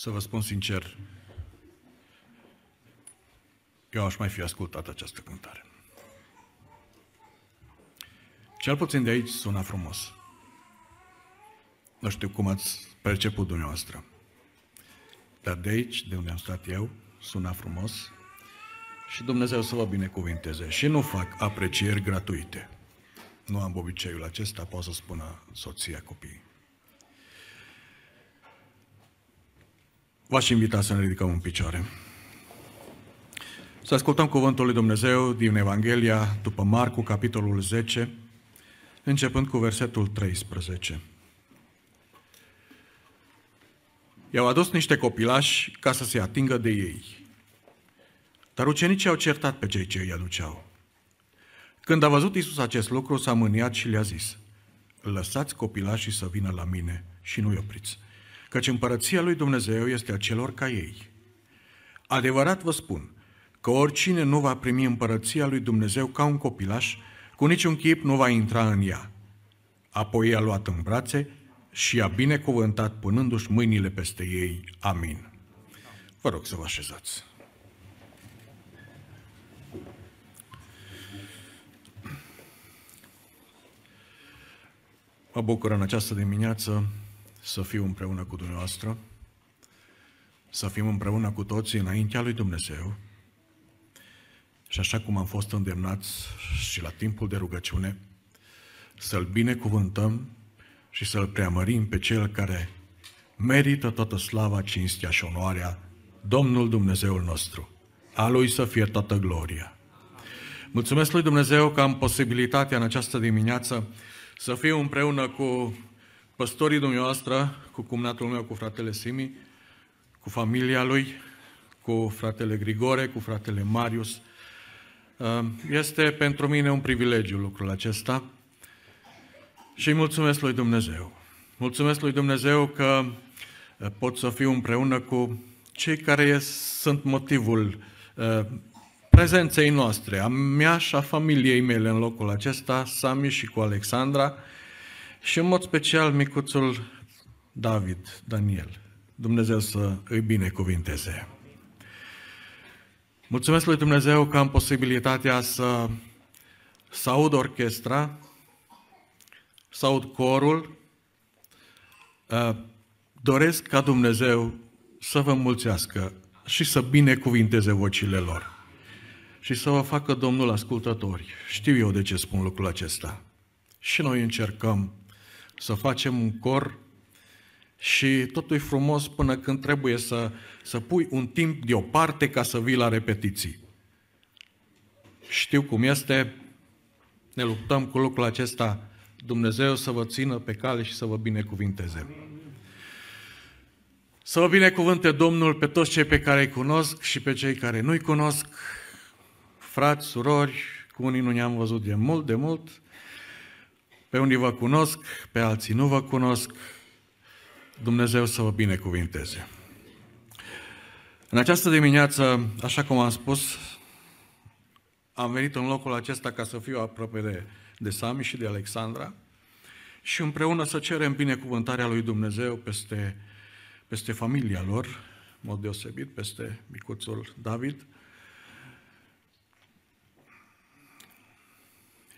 Să vă spun sincer, eu aș mai fi ascultat această cântare. Cel puțin de aici sună frumos. Nu știu cum ați perceput dumneavoastră. Dar de aici, de unde am stat eu, sună frumos și Dumnezeu să vă binecuvinteze. Și nu fac aprecieri gratuite. Nu am obiceiul acesta, pot să spună soția copiii. V-aș invita să ne ridicăm în picioare. Să ascultăm cuvântul lui Dumnezeu din Evanghelia după Marcu, capitolul 10, începând cu versetul 13. I-au adus niște copilași ca să se atingă de ei. Dar ucenicii au certat pe cei ce îi aduceau. Când a văzut Isus acest lucru, s-a mâniat și le-a zis, Lăsați copilașii să vină la mine și nu-i opriți, căci împărăția lui Dumnezeu este a celor ca ei. Adevărat vă spun că oricine nu va primi împărăția lui Dumnezeu ca un copilaș, cu niciun chip nu va intra în ea. Apoi i-a luat în brațe și i-a binecuvântat punându-și mâinile peste ei. Amin. Vă rog să vă așezați. Mă bucur în această dimineață să fiu împreună cu dumneavoastră, să fim împreună cu toții înaintea lui Dumnezeu și așa cum am fost îndemnați și la timpul de rugăciune, să-L binecuvântăm și să-L preamărim pe Cel care merită toată slava, cinstea și onoarea, Domnul Dumnezeul nostru. A Lui să fie toată gloria. Mulțumesc lui Dumnezeu că am posibilitatea în această dimineață să fiu împreună cu păstorii dumneavoastră, cu cumnatul meu, cu fratele Simi, cu familia lui, cu fratele Grigore, cu fratele Marius. Uh, este pentru mine un privilegiu lucrul acesta și îi mulțumesc lui Dumnezeu. Mulțumesc lui Dumnezeu că uh, pot să fiu împreună cu cei care sunt motivul uh, prezenței noastre, a mea și a familiei mele în locul acesta, Sami și cu Alexandra, și în mod special micuțul David, Daniel. Dumnezeu să îi binecuvinteze. Mulțumesc lui Dumnezeu că am posibilitatea să, să aud orchestra, să aud corul. Uh, doresc ca Dumnezeu să vă mulțească și să binecuvinteze vocile lor și să vă facă Domnul ascultători. Știu eu de ce spun lucrul acesta. Și noi încercăm să facem un cor și totul e frumos până când trebuie să, să pui un timp deoparte ca să vii la repetiții. Știu cum este, ne luptăm cu lucrul acesta, Dumnezeu să vă țină pe cale și să vă binecuvinteze. Să vă binecuvânte Domnul pe toți cei pe care îi cunosc și pe cei care nu-i cunosc, frați, surori, cu unii nu ne-am văzut de mult, de mult, pe unii vă cunosc, pe alții nu vă cunosc, Dumnezeu să vă binecuvinteze. În această dimineață, așa cum am spus, am venit în locul acesta ca să fiu aproape de, de Sami și de Alexandra și împreună să cerem binecuvântarea lui Dumnezeu peste, peste familia lor, în mod deosebit, peste micuțul David,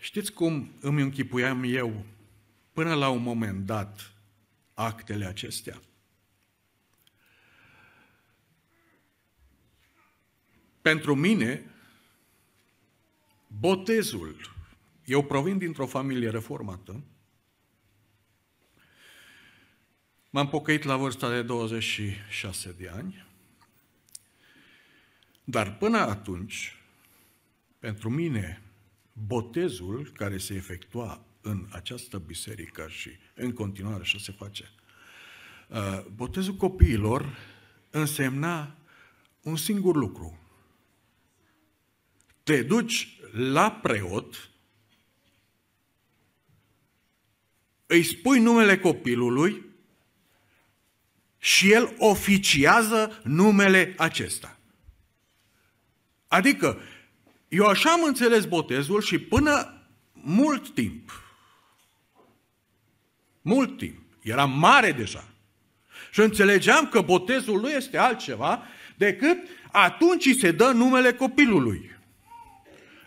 Știți cum îmi închipuiam eu până la un moment dat actele acestea? Pentru mine, botezul, eu provin dintr-o familie reformată, m-am pocăit la vârsta de 26 de ani, dar până atunci, pentru mine, botezul care se efectua în această biserică și în continuare așa se face, uh, botezul copiilor însemna un singur lucru. Te duci la preot, îi spui numele copilului și el oficiază numele acesta. Adică eu așa am înțeles botezul și până mult timp, mult timp, era mare deja, Și înțelegeam că botezul nu este altceva decât atunci se dă numele copilului.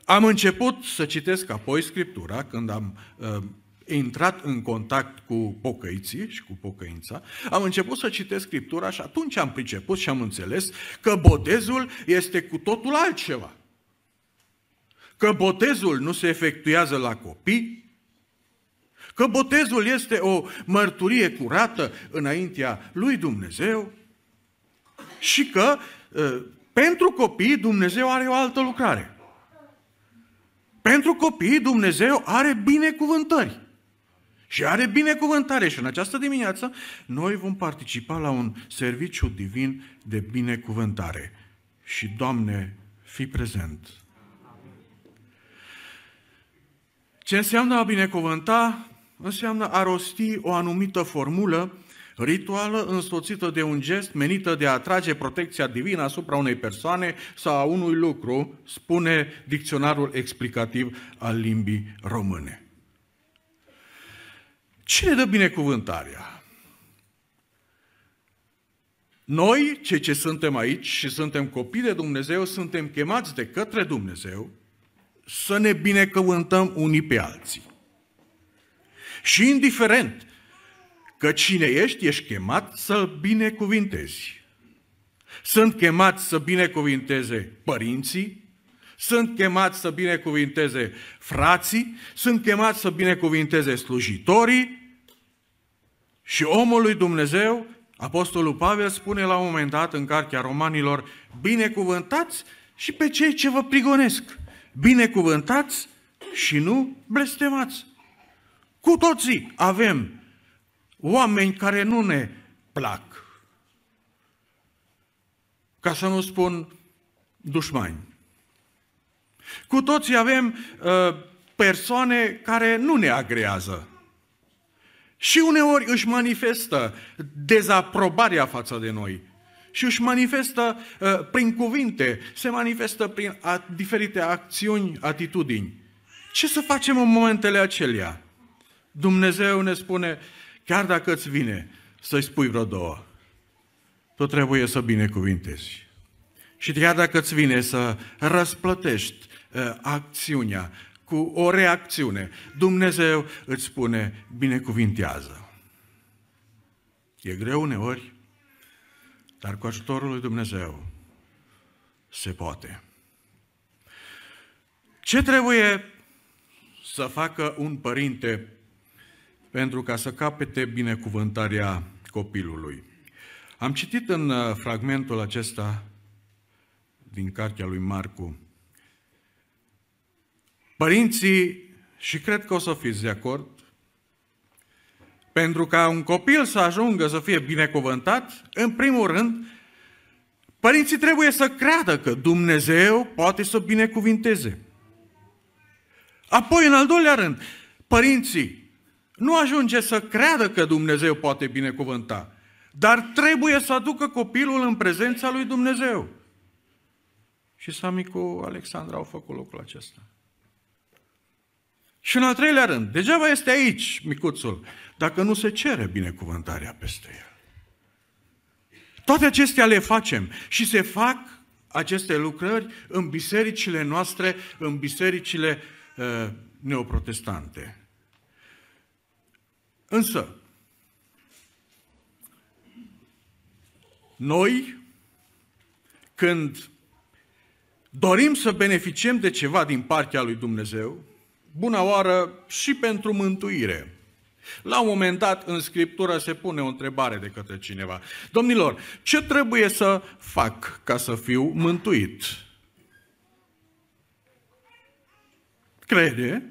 Am început să citesc apoi Scriptura când am uh, intrat în contact cu pocăiții și cu pocăința, am început să citesc Scriptura și atunci am priceput și am înțeles că botezul este cu totul altceva. Că botezul nu se efectuează la copii, că botezul este o mărturie curată înaintea lui Dumnezeu și că ă, pentru copii Dumnezeu are o altă lucrare. Pentru copii Dumnezeu are binecuvântări. Și are binecuvântare și în această dimineață noi vom participa la un serviciu divin de binecuvântare. Și, Doamne, fi prezent. Ce înseamnă a binecuvânta? Înseamnă a rosti o anumită formulă rituală însoțită de un gest menită de a atrage protecția divină asupra unei persoane sau a unui lucru, spune dicționarul explicativ al limbii române. Cine dă binecuvântarea? Noi, cei ce suntem aici și suntem copii de Dumnezeu, suntem chemați de către Dumnezeu să ne binecuvântăm unii pe alții. Și indiferent că cine ești, ești chemat să-l binecuvintezi. Sunt chemați să binecuvinteze părinții, sunt chemați să binecuvinteze frații, sunt chemați să binecuvinteze slujitorii și omul lui Dumnezeu, Apostolul Pavel spune la un moment dat în Cartea Romanilor, binecuvântați și pe cei ce vă prigonesc. Binecuvântați și nu blestemați. Cu toții avem oameni care nu ne plac. Ca să nu spun dușmani. Cu toții avem uh, persoane care nu ne agrează. Și uneori își manifestă dezaprobarea față de noi. Și își manifestă uh, prin cuvinte, se manifestă prin a, diferite acțiuni, atitudini. Ce să facem în momentele acelea? Dumnezeu ne spune, chiar dacă îți vine să-i spui vreo două, tu trebuie să binecuvintezi. Și chiar dacă îți vine să răsplătești uh, acțiunea cu o reacțiune, Dumnezeu îți spune, binecuvintează. E greu uneori, dar cu ajutorul lui Dumnezeu se poate. Ce trebuie să facă un părinte pentru ca să capete binecuvântarea copilului? Am citit în uh, fragmentul acesta din cartea lui Marcu. Părinții, și cred că o să fiți de acord, pentru ca un copil să ajungă să fie binecuvântat, în primul rând, părinții trebuie să creadă că Dumnezeu poate să binecuvinteze. Apoi, în al doilea rând, părinții nu ajunge să creadă că Dumnezeu poate binecuvânta, dar trebuie să aducă copilul în prezența lui Dumnezeu. Și Sami cu Alexandra au făcut lucrul acesta. Și în al treilea rând, degeaba este aici micuțul, dacă nu se cere binecuvântarea peste el. Toate acestea le facem și se fac aceste lucrări în bisericile noastre, în bisericile uh, neoprotestante. Însă, noi, când dorim să beneficiem de ceva din partea lui Dumnezeu, bună oară și pentru mântuire. La un moment dat, în Scriptură se pune o întrebare de către cineva. Domnilor, ce trebuie să fac ca să fiu mântuit? Crede.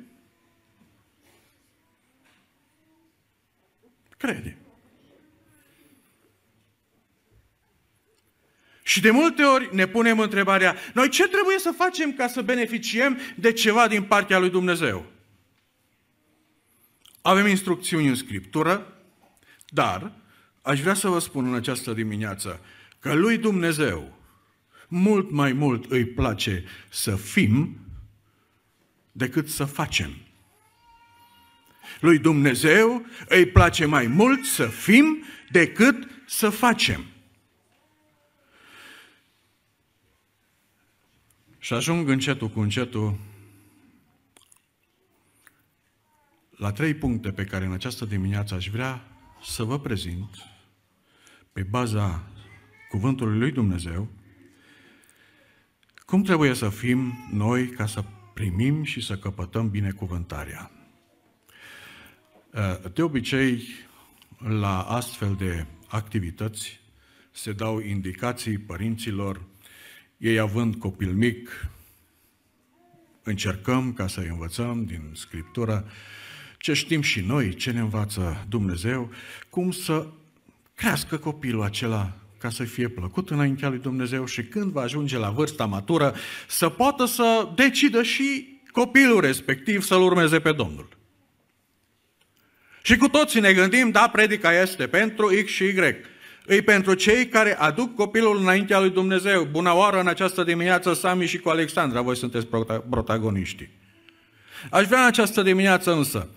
Crede. Și de multe ori ne punem întrebarea, noi ce trebuie să facem ca să beneficiem de ceva din partea lui Dumnezeu? Avem instrucțiuni în Scriptură, dar aș vrea să vă spun în această dimineață că lui Dumnezeu mult mai mult îi place să fim decât să facem. Lui Dumnezeu îi place mai mult să fim decât să facem. Și ajung încetul cu încetul la trei puncte pe care în această dimineață aș vrea să vă prezint pe baza cuvântului lui Dumnezeu cum trebuie să fim noi ca să primim și să căpătăm binecuvântarea. De obicei, la astfel de activități se dau indicații părinților, ei având copil mic, încercăm ca să învățăm din Scriptură ce știm și noi, ce ne învață Dumnezeu, cum să crească copilul acela ca să fie plăcut înaintea lui Dumnezeu și când va ajunge la vârsta matură să poată să decidă și copilul respectiv să-L urmeze pe Domnul. Și cu toții ne gândim, da, predica este pentru X și Y. Îi pentru cei care aduc copilul înaintea lui Dumnezeu. Bună oară în această dimineață, Sami și cu Alexandra, voi sunteți protagoniștii. Aș vrea în această dimineață însă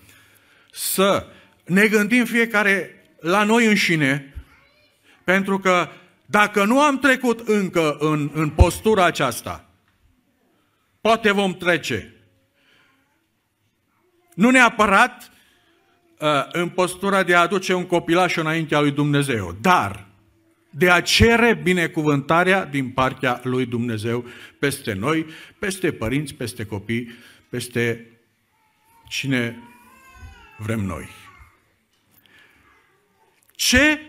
să ne gândim fiecare la noi înșine, pentru că dacă nu am trecut încă în, în postura aceasta, poate vom trece. Nu neapărat uh, în postura de a aduce un copilaș înaintea lui Dumnezeu, dar de a cere binecuvântarea din partea lui Dumnezeu peste noi, peste părinți, peste copii, peste cine vrem noi. Ce,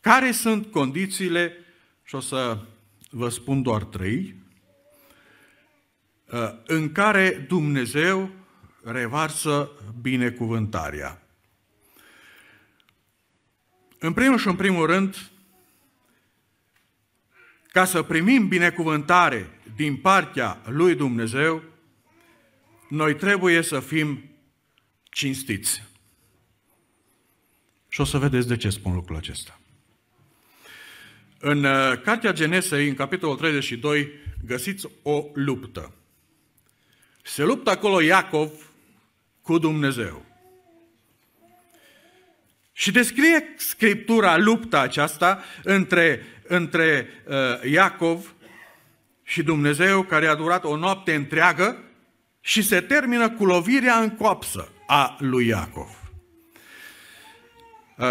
care sunt condițiile, și o să vă spun doar trei, uh, în care Dumnezeu revarsă binecuvântarea. În primul și în primul rând, ca să primim binecuvântare din partea lui Dumnezeu, noi trebuie să fim cinstiți. Și o să vedeți de ce spun lucrul acesta. În uh, Cartea Genesei, în capitolul 32, găsiți o luptă. Se luptă acolo Iacov cu Dumnezeu. Și descrie Scriptura lupta aceasta între, între uh, Iacov și Dumnezeu, care a durat o noapte întreagă și se termină cu lovirea în coapsă a lui Iacov. Uh,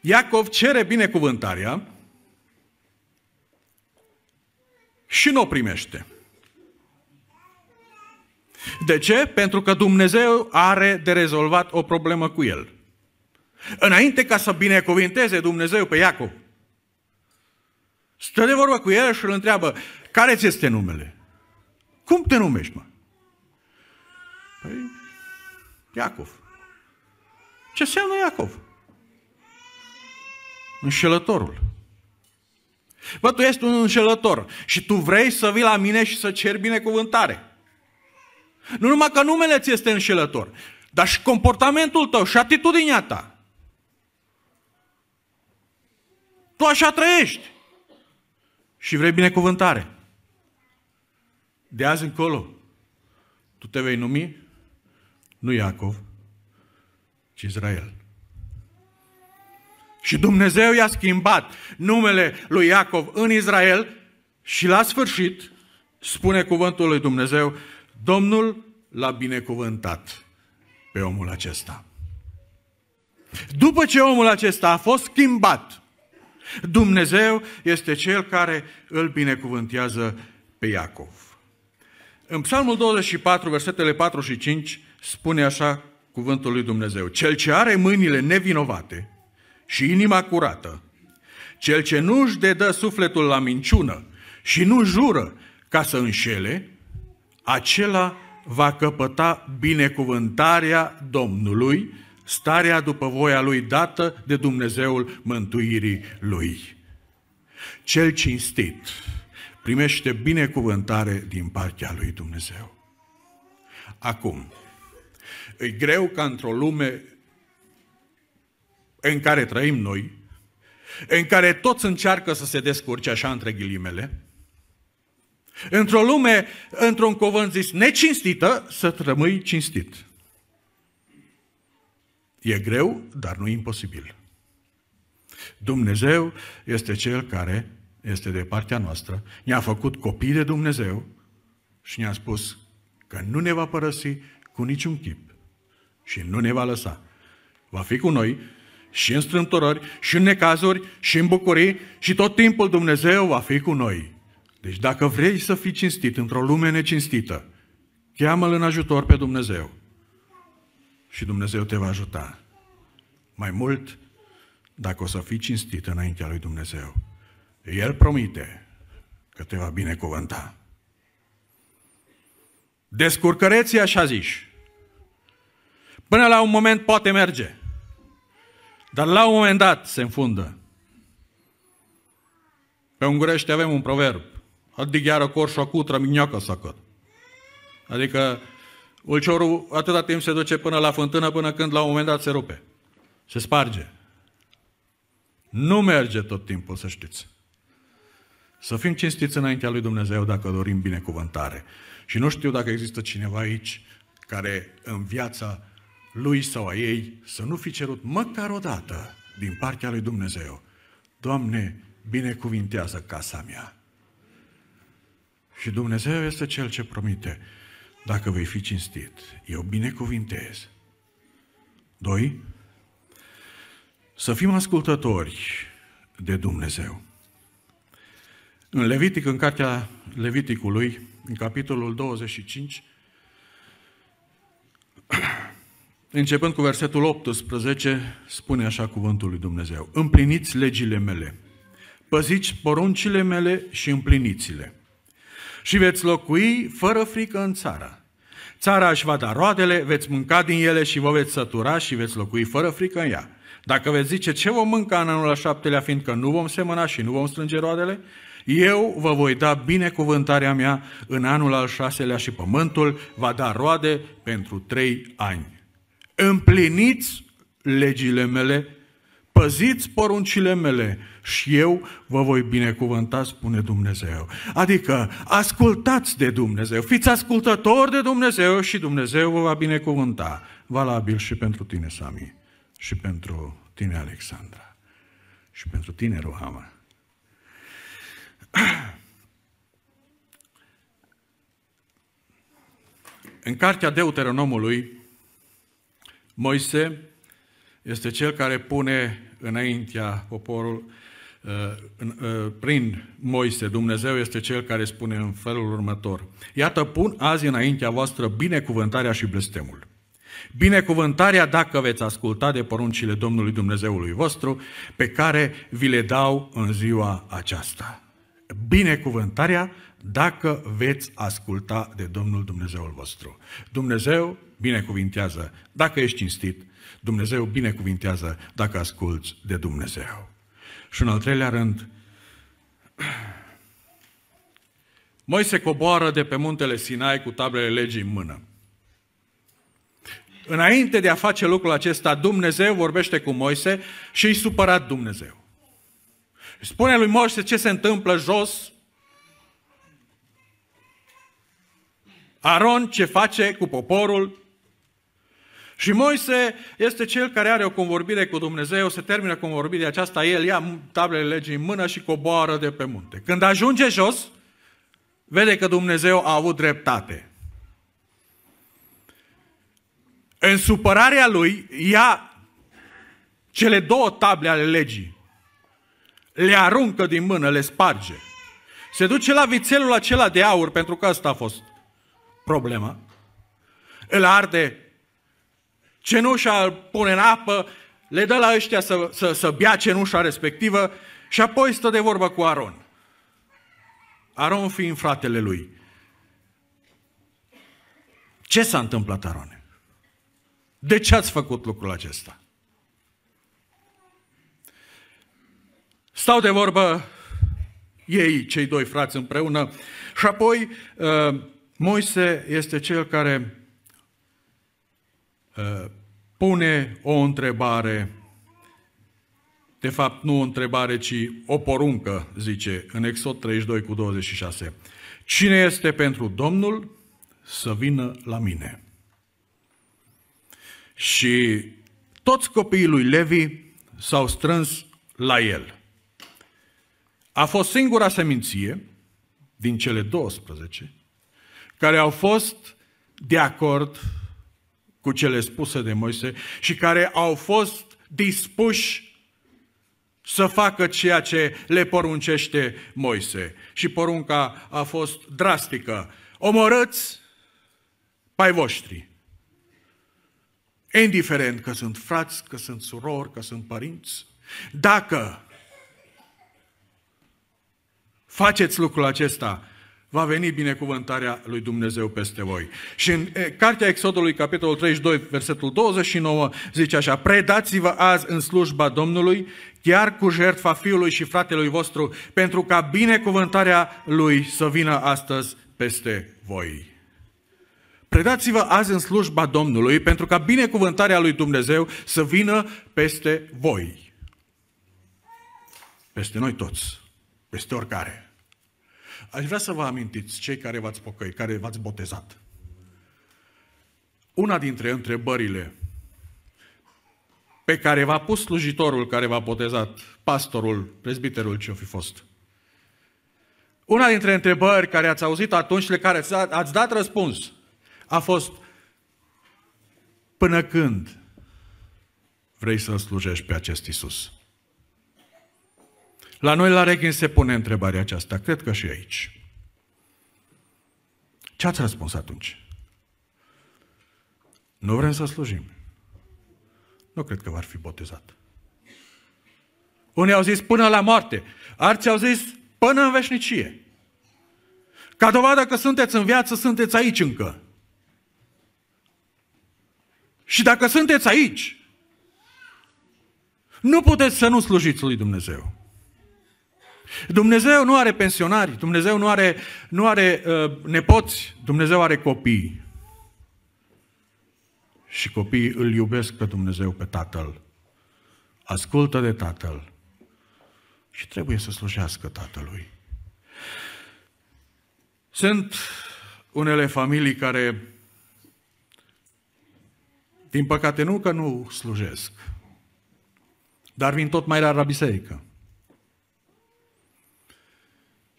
Iacov cere binecuvântarea și nu o primește. De ce? Pentru că Dumnezeu are de rezolvat o problemă cu el. Înainte ca să binecuvinteze Dumnezeu pe Iacov, stă de vorbă cu el și îl întreabă, care ți este numele? Cum te numești, mă? Păi, Iacov. Ce înseamnă Iacov? Înșelătorul. Bă, tu ești un înșelător și tu vrei să vii la mine și să ceri binecuvântare. Nu numai că numele ți este înșelător, dar și comportamentul tău și atitudinea ta. Tu așa trăiești și vrei binecuvântare. De azi încolo, tu te vei numi nu Iacov, ci Israel. Și Dumnezeu i-a schimbat numele lui Iacov în Israel și la sfârșit, spune cuvântul lui Dumnezeu, Domnul l-a binecuvântat pe omul acesta. După ce omul acesta a fost schimbat, Dumnezeu este cel care îl binecuvântează pe Iacov. În Psalmul 24, versetele 4 și 5, spune așa cuvântul lui Dumnezeu. Cel ce are mâinile nevinovate și inima curată, cel ce nu își dedă sufletul la minciună și nu jură ca să înșele, acela va căpăta binecuvântarea Domnului, starea după voia lui dată de Dumnezeul mântuirii lui. Cel cinstit primește binecuvântare din partea lui Dumnezeu. Acum, e greu ca într-o lume în care trăim noi, în care toți încearcă să se descurce așa între ghilimele, Într-o lume, într-un cuvânt zis, necinstită, să rămâi cinstit. E greu, dar nu imposibil. Dumnezeu este Cel care este de partea noastră, ne-a făcut copii de Dumnezeu și ne-a spus că nu ne va părăsi cu niciun chip și nu ne va lăsa. Va fi cu noi și în strâmtorări, și în necazuri, și în bucurii, și tot timpul Dumnezeu va fi cu noi. Deci dacă vrei să fii cinstit într-o lume necinstită, cheamă-L în ajutor pe Dumnezeu. Și Dumnezeu te va ajuta. Mai mult, dacă o să fii cinstit înaintea lui Dumnezeu, El promite că te va binecuvânta. Descurcăreții așa zici. Până la un moment poate merge. Dar la un moment dat se înfundă. Pe ungurește avem un proverb. Addigheară corșo cutră mignoacă săcăt. Adică ulciorul atâta timp se duce până la fântână până când la un moment dat se rupe. Se sparge. Nu merge tot timpul, să știți. Să fim cinstiți înaintea lui Dumnezeu dacă dorim binecuvântare. Și nu știu dacă există cineva aici care în viața lui sau a ei să nu fi cerut măcar o dată din partea lui Dumnezeu. Doamne, binecuvintează casa mea. Și Dumnezeu este Cel ce promite, dacă vei fi cinstit, eu binecuvintez. Doi, să fim ascultători de Dumnezeu. În Levitic, în cartea Leviticului, în capitolul 25, începând cu versetul 18, spune așa cuvântul lui Dumnezeu. Împliniți legile mele, păziți poruncile mele și împliniți-le. Și veți locui fără frică în țara. Țara își va da roadele, veți mânca din ele și vă veți sătura și veți locui fără frică în ea. Dacă veți zice ce vom mânca în anul al șaptelea, fiindcă nu vom semăna și nu vom strânge roadele, eu vă voi da binecuvântarea mea în anul al șaselea și pământul va da roade pentru trei ani. Împliniți legile mele, păziți poruncile mele și eu vă voi binecuvânta, spune Dumnezeu. Adică ascultați de Dumnezeu, fiți ascultători de Dumnezeu și Dumnezeu vă va binecuvânta. Valabil și pentru tine, Sami, și pentru tine, Alexandra, și pentru tine, Ruhama. În cartea Deuteronomului, Moise este cel care pune înaintea poporul, uh, uh, prin Moise, Dumnezeu este cel care spune în felul următor. Iată, pun azi înaintea voastră binecuvântarea și blestemul. Binecuvântarea dacă veți asculta de poruncile Domnului Dumnezeului vostru, pe care vi le dau în ziua aceasta binecuvântarea dacă veți asculta de Domnul Dumnezeul vostru. Dumnezeu binecuvintează dacă ești cinstit, Dumnezeu binecuvintează dacă asculți de Dumnezeu. Și în al treilea rând, Moise coboară de pe muntele Sinai cu tablele legii în mână. Înainte de a face lucrul acesta, Dumnezeu vorbește cu Moise și îi supărat Dumnezeu. Spune lui Moise ce se întâmplă jos. Aron ce face cu poporul. Și Moise este cel care are o convorbire cu Dumnezeu, se termină convorbirea aceasta, el ia tablele legii în mână și coboară de pe munte. Când ajunge jos, vede că Dumnezeu a avut dreptate. În supărarea lui, ia cele două table ale legii le aruncă din mână, le sparge. Se duce la vițelul acela de aur, pentru că asta a fost problema. Îl arde, cenușa îl pune în apă, le dă la ăștia să, să, să bea cenușa respectivă și apoi stă de vorbă cu Aron. Aron fiind fratele lui. Ce s-a întâmplat, Arone? De ce ați făcut lucrul acesta? Stau de vorbă ei, cei doi frați împreună, și apoi uh, Moise este cel care uh, pune o întrebare, de fapt nu o întrebare, ci o poruncă, zice în Exod 32 cu 26. Cine este pentru Domnul, să vină la mine. Și toți copiii lui Levi s-au strâns la el. A fost singura seminție din cele 12 care au fost de acord cu cele spuse de Moise și care au fost dispuși să facă ceea ce le poruncește Moise. Și porunca a fost drastică. Omorâți pai voștri. Indiferent că sunt frați, că sunt surori, că sunt părinți. Dacă faceți lucrul acesta, va veni binecuvântarea lui Dumnezeu peste voi. Și în Cartea Exodului, capitolul 32, versetul 29, zice așa, Predați-vă azi în slujba Domnului, chiar cu jertfa fiului și fratelui vostru, pentru ca binecuvântarea lui să vină astăzi peste voi. Predați-vă azi în slujba Domnului, pentru ca binecuvântarea lui Dumnezeu să vină peste voi. Peste noi toți. Peste oricare. Aș vrea să vă amintiți, cei care v-ați pocăit, care v-ați botezat. Una dintre întrebările pe care v-a pus slujitorul care v-a botezat, pastorul, prezbiterul ce-o fi fost. Una dintre întrebări care ați auzit atunci, le care ați dat răspuns, a fost până când vrei să slujești pe acest Isus? La noi la Rechin se pune întrebarea aceasta, cred că și aici. Ce ați răspuns atunci? Nu vrem să slujim. Nu cred că v-ar fi botezat. Unii au zis până la moarte, alții au zis până în veșnicie. Ca dovadă că sunteți în viață, sunteți aici încă. Și dacă sunteți aici, nu puteți să nu slujiți lui Dumnezeu. Dumnezeu nu are pensionari, Dumnezeu nu are, nu are uh, nepoți, Dumnezeu are copii. Și copiii îl iubesc pe Dumnezeu, pe Tatăl. Ascultă de Tatăl. Și trebuie să slujească Tatălui. Sunt unele familii care, din păcate, nu că nu slujesc, dar vin tot mai rar la biserică.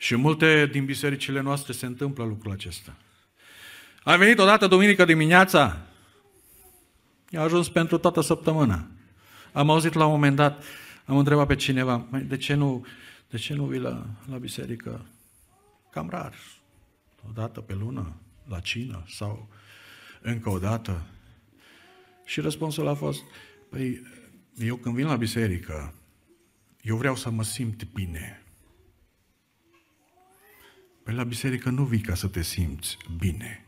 Și multe din bisericile noastre se întâmplă lucrul acesta. A venit odată duminică dimineața, i-a ajuns pentru toată săptămâna. Am auzit la un moment dat, am întrebat pe cineva, de ce nu, de ce nu vii la, la biserică? Cam rar. O dată pe lună, la cină sau încă o dată. Și răspunsul a fost, păi, eu când vin la biserică, eu vreau să mă simt bine. Păi la biserică nu vii ca să te simți bine.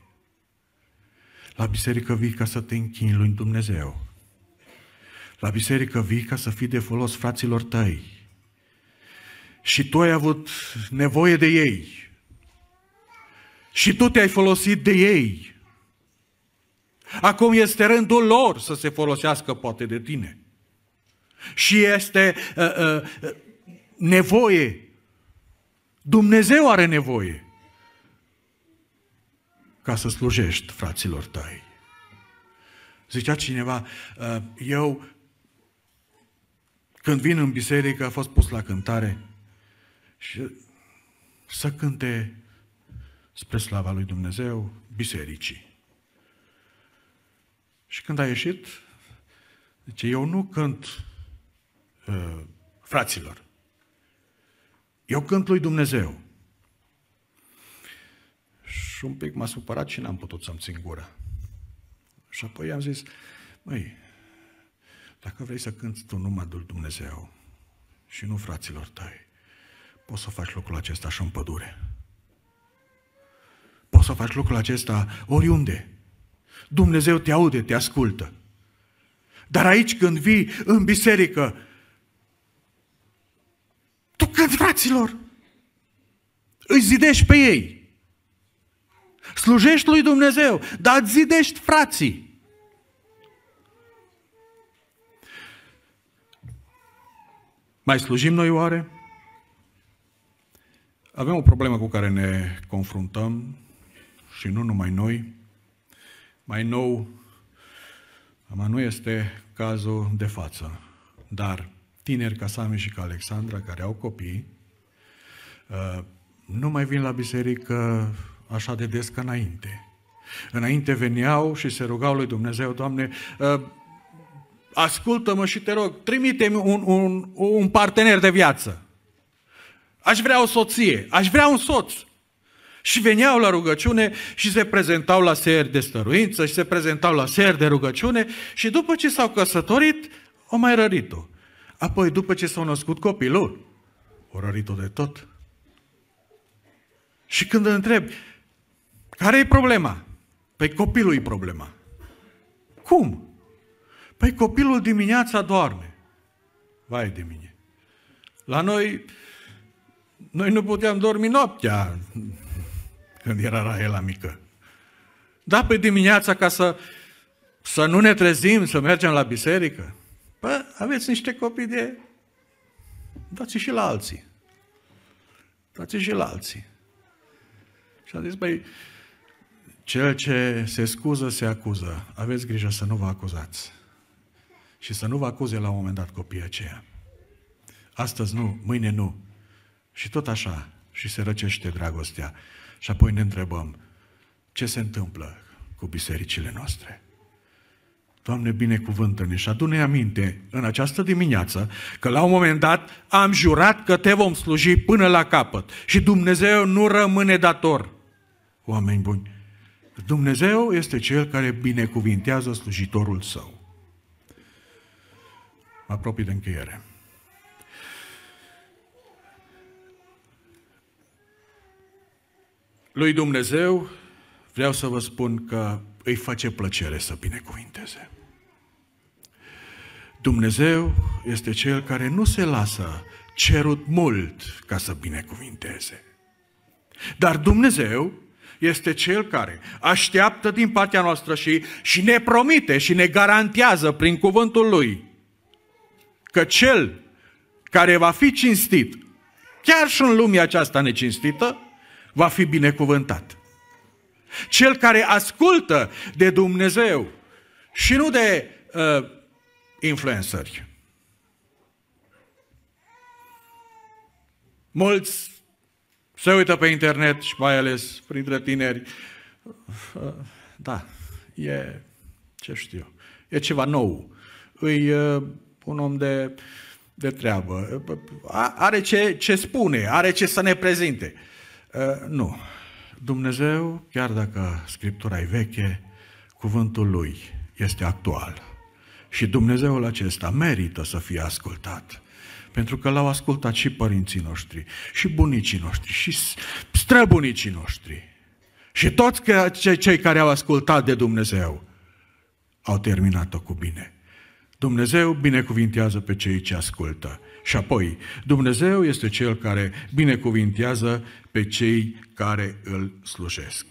La biserică vii ca să te închini lui Dumnezeu. La biserică vii ca să fii de folos fraților tăi. Și tu ai avut nevoie de ei. Și tu te-ai folosit de ei. Acum este rândul lor să se folosească poate de tine. Și este uh, uh, nevoie Dumnezeu are nevoie ca să slujești fraților tăi. Zicea cineva, uh, eu când vin în biserică a fost pus la cântare și să cânte spre slava lui Dumnezeu bisericii. Și când a ieșit, zice, eu nu cânt uh, fraților, eu cânt lui Dumnezeu. Și un pic m-a supărat și n-am putut să-mi țin gura. Și apoi am zis, măi, dacă vrei să cânti tu numai lui Dumnezeu și nu fraților tăi, poți să faci lucrul acesta și în pădure. Poți să faci lucrul acesta oriunde. Dumnezeu te aude, te ascultă. Dar aici când vii în biserică, tu cânti, fraților. Îi zidești pe ei. Slujești lui Dumnezeu, dar zidești frații. Mai slujim noi oare? Avem o problemă cu care ne confruntăm și nu numai noi. Mai nou, ama nu este cazul de față, dar tineri ca Sami și ca Alexandra, care au copii, uh, nu mai vin la biserică așa de des ca înainte. Înainte veneau și se rugau lui Dumnezeu, Doamne, uh, ascultă-mă și te rog, trimite-mi un, un, un partener de viață. Aș vrea o soție, aș vrea un soț. Și veneau la rugăciune și se prezentau la seri de stăruință și se prezentau la seri de rugăciune și după ce s-au căsătorit, o mai rărit-o. Apoi, după ce s-au născut copilul, o rărit-o de tot. Și când îl întreb, care e problema? Păi copilul e problema. Cum? Păi copilul dimineața doarme. Vai de mine. La noi, noi nu puteam dormi noaptea când era Rahela mică. Da, pe dimineața ca să, să nu ne trezim, să mergem la biserică. Păi, aveți niște copii de... Dați și la alții. Dați și la alții. Și a zis, băi, cel ce se scuză, se acuză. Aveți grijă să nu vă acuzați. Și să nu vă acuze la un moment dat copiii aceia. Astăzi nu, mâine nu. Și tot așa. Și se răcește dragostea. Și apoi ne întrebăm, ce se întâmplă cu bisericile noastre? Doamne, binecuvântă-ne și adune aminte în această dimineață că la un moment dat am jurat că te vom sluji până la capăt și Dumnezeu nu rămâne dator. Oameni buni, Dumnezeu este Cel care binecuvintează slujitorul său. Mă apropii de încheiere. Lui Dumnezeu vreau să vă spun că îi face plăcere să binecuvinteze. Dumnezeu este Cel care nu se lasă cerut mult ca să binecuvinteze. Dar Dumnezeu este Cel care așteaptă din partea noastră și, și ne promite și ne garantează prin cuvântul Lui că Cel care va fi cinstit, chiar și în lumea aceasta necinstită, va fi binecuvântat. Cel care ascultă de Dumnezeu și nu de uh, influenceri. Mulți se uită pe internet și mai ales printre tineri. Uh, da, e, ce știu, e ceva nou. Îi uh, un om de, de treabă. Are ce, ce spune, are ce să ne prezinte. Uh, nu. Dumnezeu, chiar dacă Scriptura e veche, cuvântul Lui este actual. Și Dumnezeul acesta merită să fie ascultat. Pentru că l-au ascultat și părinții noștri, și bunicii noștri, și străbunicii noștri. Și toți cei care au ascultat de Dumnezeu au terminat-o cu bine. Dumnezeu binecuvintează pe cei ce ascultă. Și apoi, Dumnezeu este Cel care binecuvintează pe cei care îl slujesc.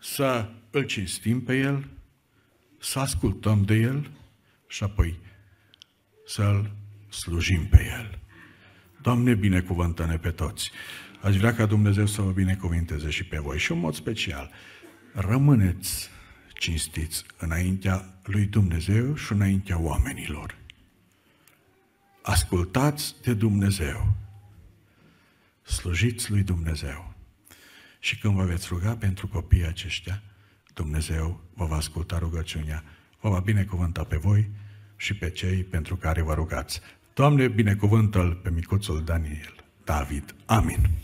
Să îl cinstim pe El, să ascultăm de El și apoi să-L slujim pe El. Doamne, binecuvântă-ne pe toți. Aș vrea ca Dumnezeu să vă binecuvinteze și pe voi. Și în mod special, rămâneți cinstiți înaintea lui Dumnezeu și înaintea oamenilor. Ascultați de Dumnezeu. Slujiți lui Dumnezeu. Și când vă veți ruga pentru copiii aceștia, Dumnezeu vă va asculta rugăciunea, vă va binecuvânta pe voi și pe cei pentru care vă rugați. Doamne, binecuvântă-l pe micuțul Daniel, David. Amin.